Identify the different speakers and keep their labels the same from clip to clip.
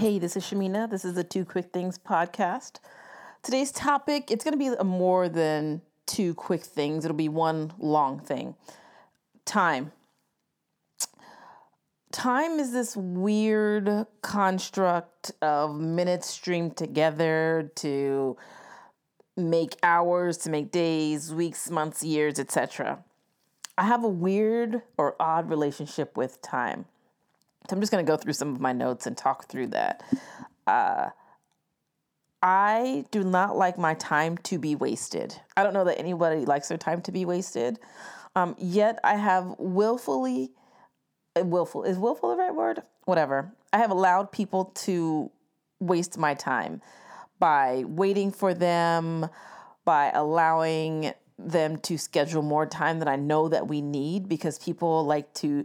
Speaker 1: Hey, this is Shamina. This is the Two Quick Things podcast. Today's topic, it's going to be more than two quick things. It'll be one long thing. Time. Time is this weird construct of minutes streamed together to make hours, to make days, weeks, months, years, etc. I have a weird or odd relationship with time. I'm just going to go through some of my notes and talk through that. Uh, I do not like my time to be wasted. I don't know that anybody likes their time to be wasted. Um, yet I have willfully, uh, willful, is willful the right word? Whatever. I have allowed people to waste my time by waiting for them, by allowing them to schedule more time than I know that we need because people like to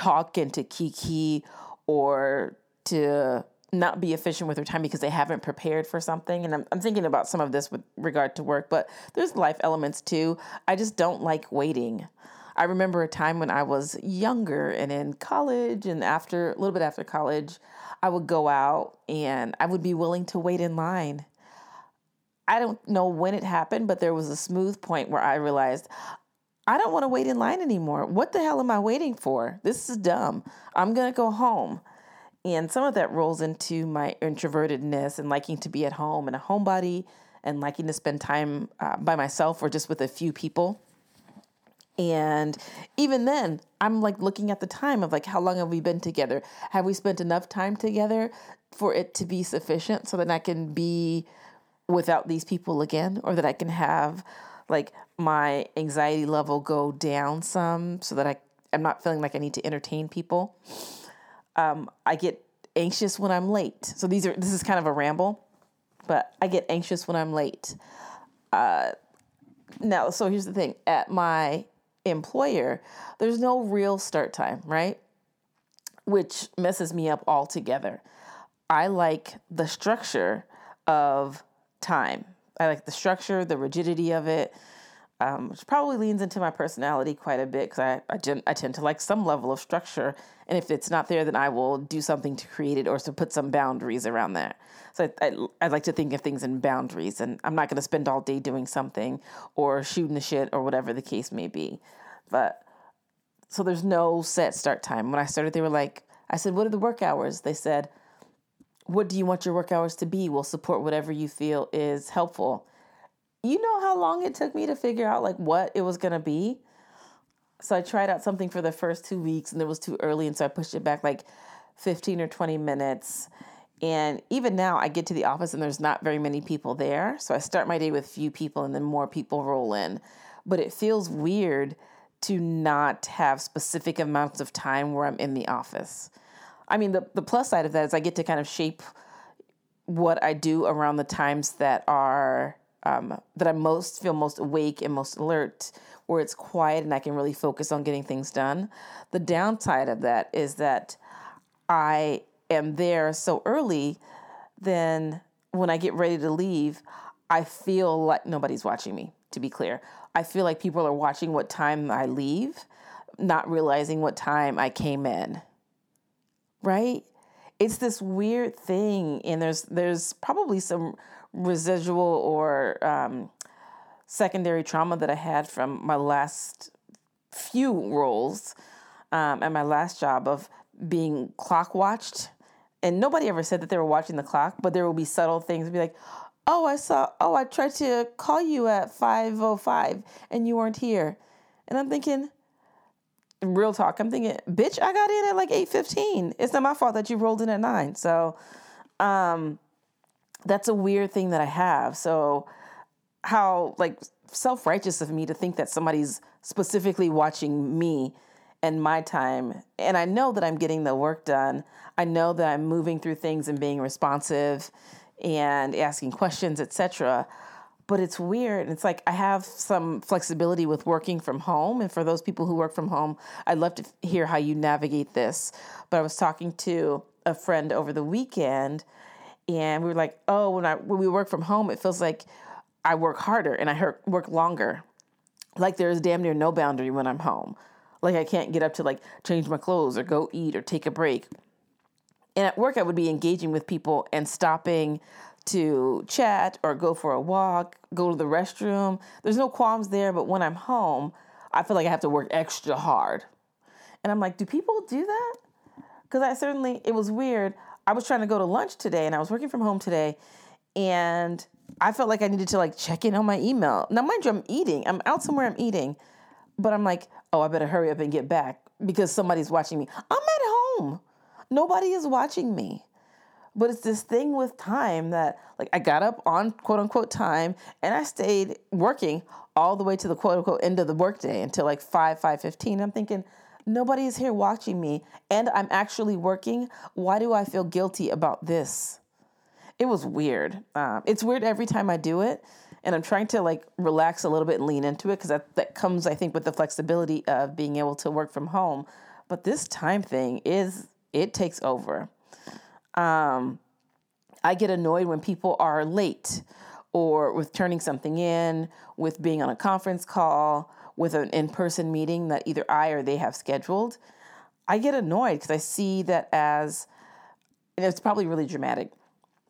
Speaker 1: talk and to kiki or to not be efficient with their time because they haven't prepared for something. And I'm, I'm thinking about some of this with regard to work, but there's life elements too. I just don't like waiting. I remember a time when I was younger and in college and after a little bit after college, I would go out and I would be willing to wait in line. I don't know when it happened, but there was a smooth point where I realized I don't want to wait in line anymore. What the hell am I waiting for? This is dumb. I'm going to go home. And some of that rolls into my introvertedness and liking to be at home and a homebody and liking to spend time uh, by myself or just with a few people. And even then, I'm like looking at the time of like, how long have we been together? Have we spent enough time together for it to be sufficient so that I can be without these people again or that I can have like my anxiety level go down some so that I, I'm not feeling like I need to entertain people? Um, I get anxious when I'm late. So these are this is kind of a ramble, but I get anxious when I'm late. Uh, now, so here's the thing: at my employer, there's no real start time, right? Which messes me up altogether. I like the structure of time. I like the structure, the rigidity of it um, which probably leans into my personality quite a bit because I, I, gen- I tend to like some level of structure. And if it's not there, then I will do something to create it or to put some boundaries around that. So I, I, I like to think of things in boundaries, and I'm not going to spend all day doing something or shooting the shit or whatever the case may be. But so there's no set start time. When I started, they were like, I said, What are the work hours? They said, What do you want your work hours to be? We'll support whatever you feel is helpful. You know how long it took me to figure out like what it was going to be? So i tried out something for the first two weeks and it was too early and so i pushed it back like 15 or 20 minutes. And even now i get to the office and there's not very many people there so i start my day with few people and then more people roll in. But it feels weird to not have specific amounts of time where i'm in the office i mean the, the plus side of that is i get to kind of shape what i do around the times that are um, that I most feel most awake and most alert, where it's quiet and I can really focus on getting things done. The downside of that is that I am there so early, then when I get ready to leave, I feel like nobody's watching me, to be clear. I feel like people are watching what time I leave, not realizing what time I came in. Right? It's this weird thing, and there's there's probably some residual or um, secondary trauma that I had from my last few roles um, my last job of being clock watched. And nobody ever said that they were watching the clock, but there will be subtle things. Be like, oh, I saw, oh, I tried to call you at 5.05 and you weren't here. And I'm thinking, real talk, I'm thinking, bitch, I got in at like 8.15. It's not my fault that you rolled in at 9. So, um, that's a weird thing that I have. So, how like self righteous of me to think that somebody's specifically watching me and my time. And I know that I'm getting the work done. I know that I'm moving through things and being responsive and asking questions, etc. But it's weird. It's like I have some flexibility with working from home. And for those people who work from home, I'd love to hear how you navigate this. But I was talking to a friend over the weekend and we were like, oh, when I when we work from home, it feels like I work harder and I work longer. Like there's damn near no boundary when I'm home. Like I can't get up to like change my clothes or go eat or take a break. And at work, I would be engaging with people and stopping to chat or go for a walk, go to the restroom. There's no qualms there, but when I'm home, I feel like I have to work extra hard. And I'm like, do people do that? Because I certainly, it was weird. I was trying to go to lunch today and I was working from home today and I felt like I needed to like check in on my email. Now, mind you, I'm eating. I'm out somewhere, I'm eating. But I'm like, oh, I better hurry up and get back because somebody's watching me. I'm at home. Nobody is watching me. But it's this thing with time that like I got up on quote unquote time and I stayed working all the way to the quote unquote end of the workday until like 5, 5.15. I'm thinking, nobody is here watching me and I'm actually working. Why do I feel guilty about this? It was weird. Um, it's weird every time I do it. And I'm trying to like relax a little bit and lean into it because that, that comes, I think, with the flexibility of being able to work from home. But this time thing is, it takes over. Um, I get annoyed when people are late or with turning something in, with being on a conference call, with an in person meeting that either I or they have scheduled. I get annoyed because I see that as, and it's probably really dramatic,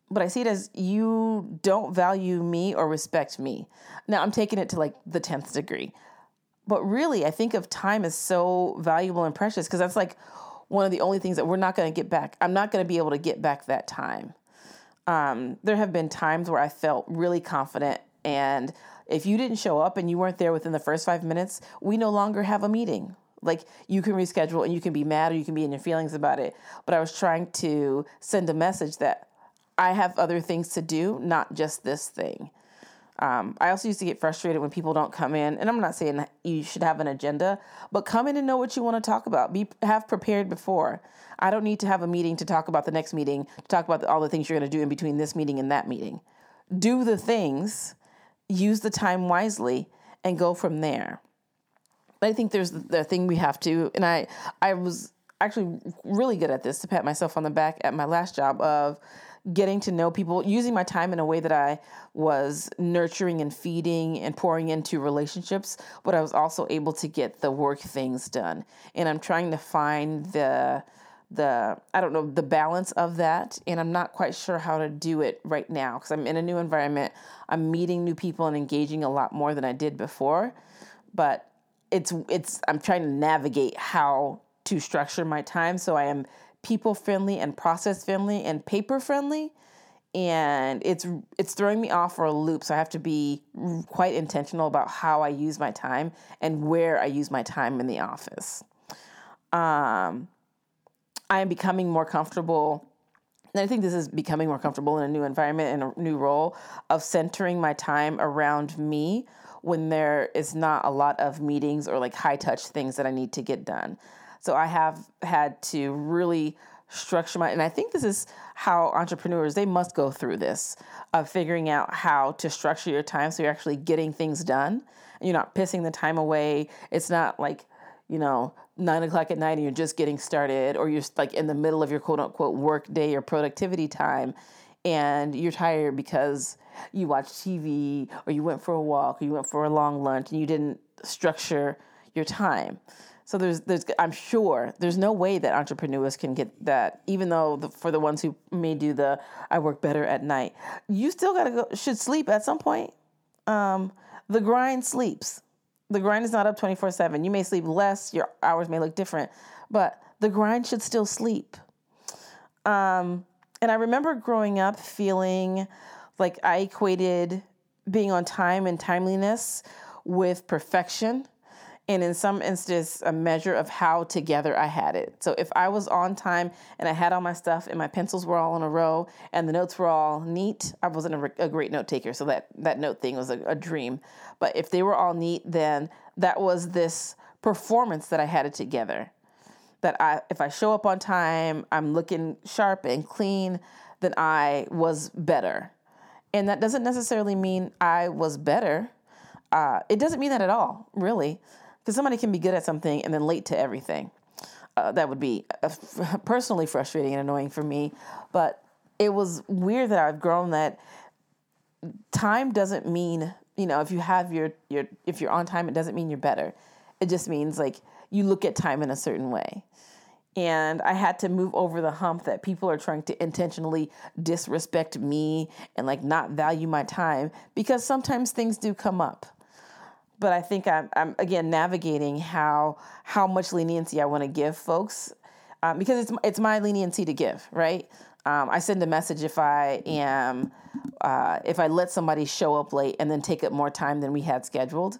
Speaker 1: but I see it as you don't value me or respect me. Now I'm taking it to like the 10th degree. But really, I think of time as so valuable and precious because that's like one of the only things that we're not going to get back. I'm not going to be able to get back that time. Um, there have been times where I felt really confident, and if you didn't show up and you weren't there within the first five minutes, we no longer have a meeting. Like you can reschedule and you can be mad or you can be in your feelings about it. But I was trying to send a message that I have other things to do, not just this thing. Um, I also used to get frustrated when people don't come in, and I'm not saying you should have an agenda, but come in and know what you want to talk about. Be have prepared before. I don't need to have a meeting to talk about the next meeting, to talk about all the things you're going to do in between this meeting and that meeting. Do the things, use the time wisely, and go from there. But I think there's the thing we have to, and I I was actually really good at this to pat myself on the back at my last job of getting to know people, using my time in a way that I was nurturing and feeding and pouring into relationships, but I was also able to get the work things done. And I'm trying to find the the I don't know the balance of that and I'm not quite sure how to do it right now because I'm in a new environment. I'm meeting new people and engaging a lot more than I did before. But it's it's I'm trying to navigate how to structure my time so I am people friendly and process friendly and paper friendly and it's it's throwing me off for a loop so i have to be quite intentional about how i use my time and where i use my time in the office. Um, i am becoming more comfortable and i think this is becoming more comfortable in a new environment and a new role of centering my time around me when there is not a lot of meetings or like high touch things that i need to get done so I have had to really structure my and I think this is how entrepreneurs they must go through this of figuring out how to structure your time so you're actually getting things done and you're not pissing the time away. It's not like, you know, nine o'clock at night and you're just getting started or you're like in the middle of your quote unquote work day or productivity time and you're tired because you watched TV or you went for a walk or you went for a long lunch and you didn't structure your time. So there's there's I'm sure there's no way that entrepreneurs can get that even though the, for the ones who may do the I work better at night, you still got to go should sleep at some point. Um, the grind sleeps. The grind is not up 24/7. You may sleep less, your hours may look different, but the grind should still sleep. Um, and I remember growing up feeling like I equated being on time and timeliness with perfection and in some instances a measure of how together I had it. So if I was on time and I had all my stuff and my pencils were all in a row and the notes were all neat, I wasn't a, a great note taker, so that that note thing was a, a dream. But if they were all neat, then that was this performance that I had it together. That I if I show up on time, I'm looking sharp and clean, then I was better. And that doesn't necessarily mean I was better. Uh, it doesn't mean that at all, really because somebody can be good at something and then late to everything. Uh, that would be uh, personally frustrating and annoying for me. But it was weird that I've grown that time doesn't mean you know if you have your your if you're on time it doesn't mean you're better. It just means like you look at time in a certain way. and I had to move over the hump that people are trying to intentionally disrespect me and like not value my time because sometimes things do come up. But I think I'm, I'm again navigating how how much leniency I want to give folks um, because it's it's my leniency to give, right? Um, I send a message if I am uh, if I let somebody show up late and then take up more time than we had scheduled.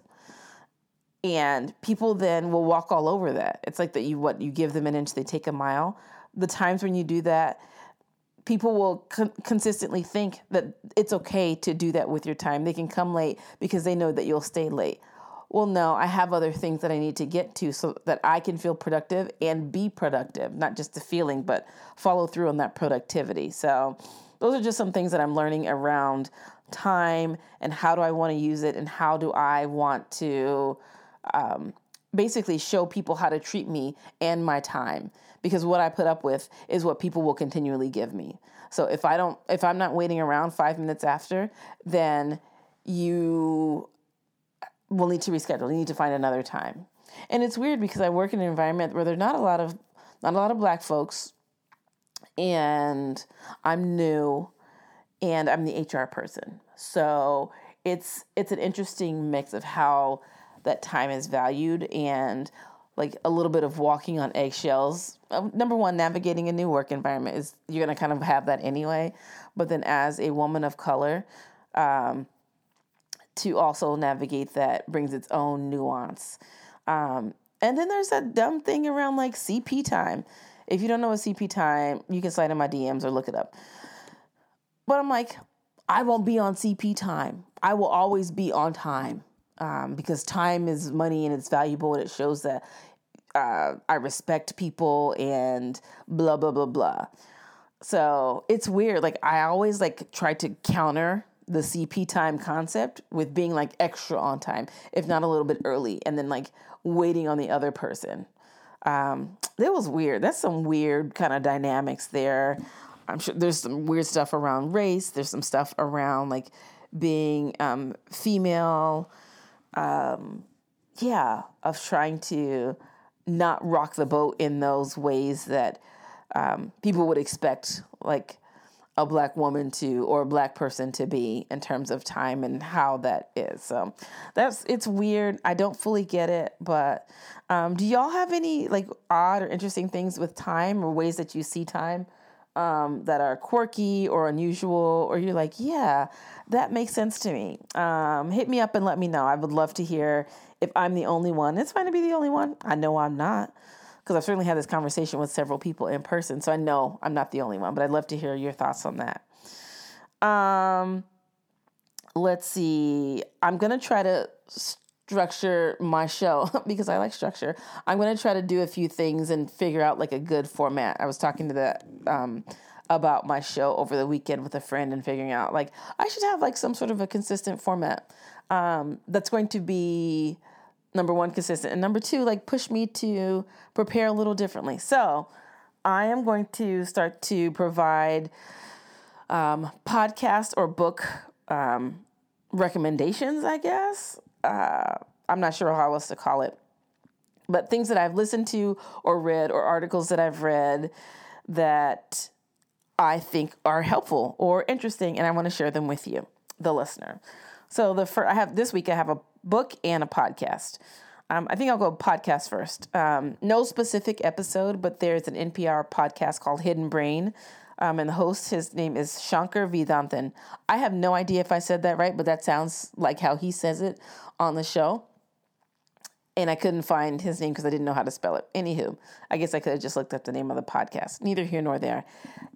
Speaker 1: And people then will walk all over that. It's like that you what you give them an inch they take a mile. The times when you do that people will con- consistently think that it's okay to do that with your time. They can come late because they know that you'll stay late. Well no i have other things that i need to get to so that i can feel productive and be productive not just the feeling but follow through on that productivity. So those are just some things that i'm learning around time and how do i want to use it and how do i want to um, basically show people how to treat me and my time because what I put up with is what people will continually give me. So if I don't if I'm not waiting around 5 minutes after, then you will need to reschedule. You need to find another time. And it's weird because I work in an environment where there's not a lot of not a lot of black folks and I'm new and I'm the HR person. So it's it's an interesting mix of how that time is valued and like a little bit of walking on eggshells. Um, number one, navigating a new work environment is you're gonna kind of have that anyway. But then, as a woman of color, um, to also navigate that brings its own nuance. Um, and then there's that dumb thing around like CP time. If you don't know what CP time, you can slide in my DMs or look it up. But I'm like, I won't be on CP time. I will always be on time um, because time is money and it's valuable and it shows that uh, I respect people and blah blah blah blah. So it's weird. Like I always like try to counter the CP time concept with being like extra on time, if not a little bit early, and then like waiting on the other person. Um, that was weird. That's some weird kind of dynamics there. I'm sure there's some weird stuff around race. There's some stuff around like being um, female um, yeah, of trying to not rock the boat in those ways that um, people would expect, like a black woman to or a black person to be in terms of time and how that is. So that's it's weird. I don't fully get it, but um, do y'all have any like odd or interesting things with time or ways that you see time? Um, that are quirky or unusual, or you're like, yeah, that makes sense to me. Um, hit me up and let me know. I would love to hear if I'm the only one. It's fine to be the only one. I know I'm not because I've certainly had this conversation with several people in person, so I know I'm not the only one. But I'd love to hear your thoughts on that. Um, let's see. I'm gonna try to structure my show because I like structure. I'm going to try to do a few things and figure out like a good format. I was talking to that um, about my show over the weekend with a friend and figuring out like I should have like some sort of a consistent format um, that's going to be number one consistent and number two like push me to prepare a little differently. So I am going to start to provide um, podcast or book um, recommendations, I guess uh, I'm not sure how else to call it, but things that I've listened to or read or articles that I've read that I think are helpful or interesting, and I want to share them with you, the listener. So the first, I have this week I have a book and a podcast. Um, I think I'll go podcast first. Um, no specific episode, but there's an NPR podcast called Hidden Brain um, and the host, his name is Shankar Vedantam. I have no idea if I said that right, but that sounds like how he says it on the show. And I couldn't find his name because I didn't know how to spell it. Anywho, I guess I could have just looked up the name of the podcast. Neither here nor there.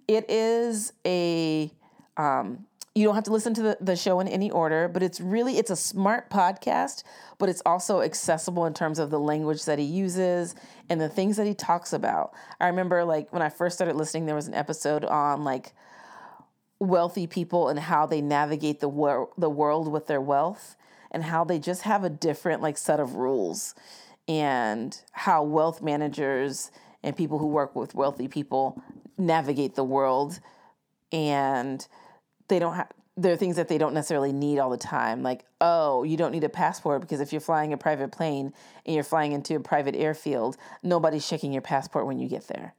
Speaker 1: It is a um, you don't have to listen to the, the show in any order but it's really it's a smart podcast but it's also accessible in terms of the language that he uses and the things that he talks about. I remember like when i first started listening there was an episode on like wealthy people and how they navigate the wor- the world with their wealth and how they just have a different like set of rules and how wealth managers and people who work with wealthy people navigate the world and they don't have there are things that they don't necessarily need all the time. Like, oh, you don't need a passport because if you're flying a private plane and you're flying into a private airfield, nobody's checking your passport when you get there.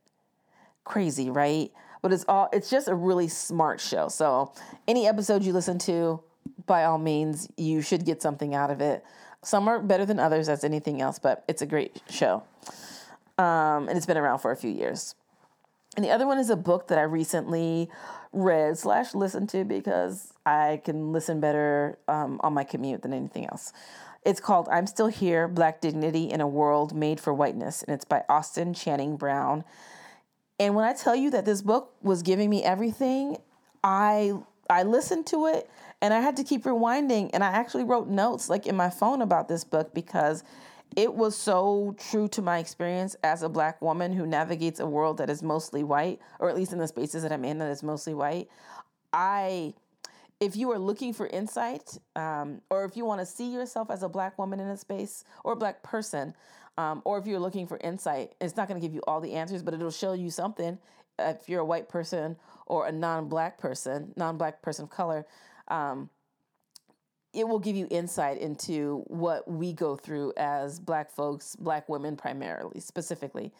Speaker 1: Crazy, right? But it's all it's just a really smart show. So any episode you listen to, by all means, you should get something out of it. Some are better than others, as anything else, but it's a great show. Um, and it's been around for a few years. And the other one is a book that I recently read slash listened to because I can listen better um, on my commute than anything else. It's called I'm Still Here Black Dignity in a World Made for Whiteness, and it's by Austin Channing Brown. And when I tell you that this book was giving me everything, I I listened to it and I had to keep rewinding and I actually wrote notes like in my phone about this book because it was so true to my experience as a black woman who navigates a world that is mostly white, or at least in the spaces that I'm in that is mostly white. I, if you are looking for insight, um, or if you want to see yourself as a black woman in a space or a black person, um, or if you're looking for insight, it's not going to give you all the answers, but it'll show you something. If you're a white person or a non-black person, non-black person of color, um, it will give you insight into what we go through as black folks, black women primarily, specifically.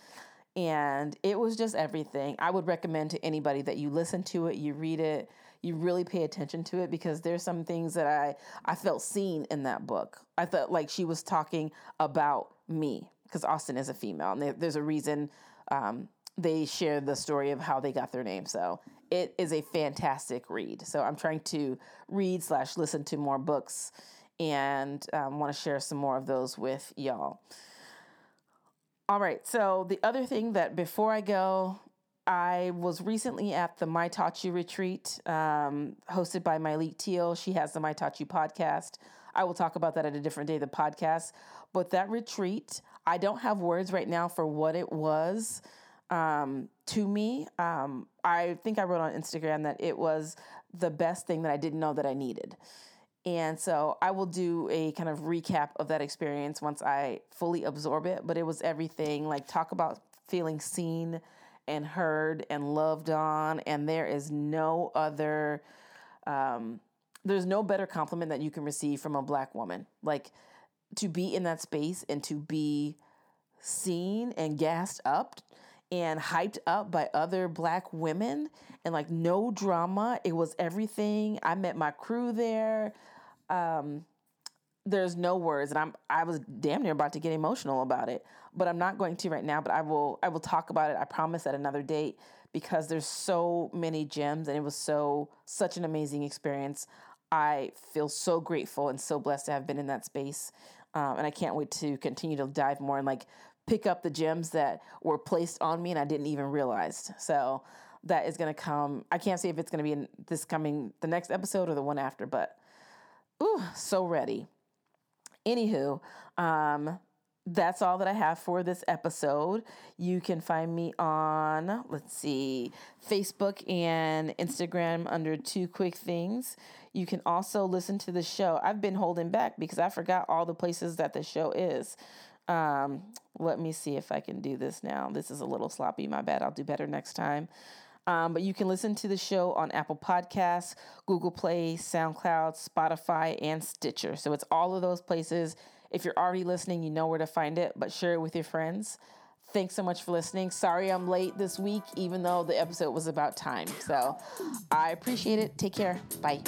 Speaker 1: And it was just everything. I would recommend to anybody that you listen to it, you read it, you really pay attention to it because there's some things that I I felt seen in that book. I felt like she was talking about me because Austin is a female, and there's a reason um, they share the story of how they got their name. So it is a fantastic read. So I'm trying to read slash listen to more books and um, want to share some more of those with y'all. All right. So the other thing that before I go, I was recently at the You retreat um, hosted by Myleik Teele. She has the You podcast. I will talk about that at a different day, the podcast. But that retreat, I don't have words right now for what it was um, to me. Um, I think I wrote on Instagram that it was the best thing that I didn't know that I needed. And so I will do a kind of recap of that experience once I fully absorb it. But it was everything like talk about feeling seen and heard and loved on. And there is no other, um, there's no better compliment that you can receive from a black woman. Like to be in that space and to be seen and gassed up and hyped up by other black women and like no drama. It was everything. I met my crew there. Um, there's no words and I'm I was damn near about to get emotional about it, but I'm not going to right now, but I will I will talk about it. I promise at another date because there's so many gems and it was so such an amazing experience. I feel so grateful and so blessed to have been in that space. Um, and I can't wait to continue to dive more and like pick up the gems that were placed on me and I didn't even realize. So that is going to come. I can't say if it's going to be in this coming, the next episode or the one after, but ooh, so ready. Anywho, um, that's all that I have for this episode. You can find me on, let's see, Facebook and Instagram under Two Quick Things. You can also listen to the show. I've been holding back because I forgot all the places that the show is. Um, let me see if I can do this now. This is a little sloppy. My bad. I'll do better next time. Um, but you can listen to the show on Apple Podcasts, Google Play, SoundCloud, Spotify, and Stitcher. So it's all of those places. If you're already listening, you know where to find it, but share it with your friends. Thanks so much for listening. Sorry I'm late this week, even though the episode was about time. So I appreciate it. Take care. Bye.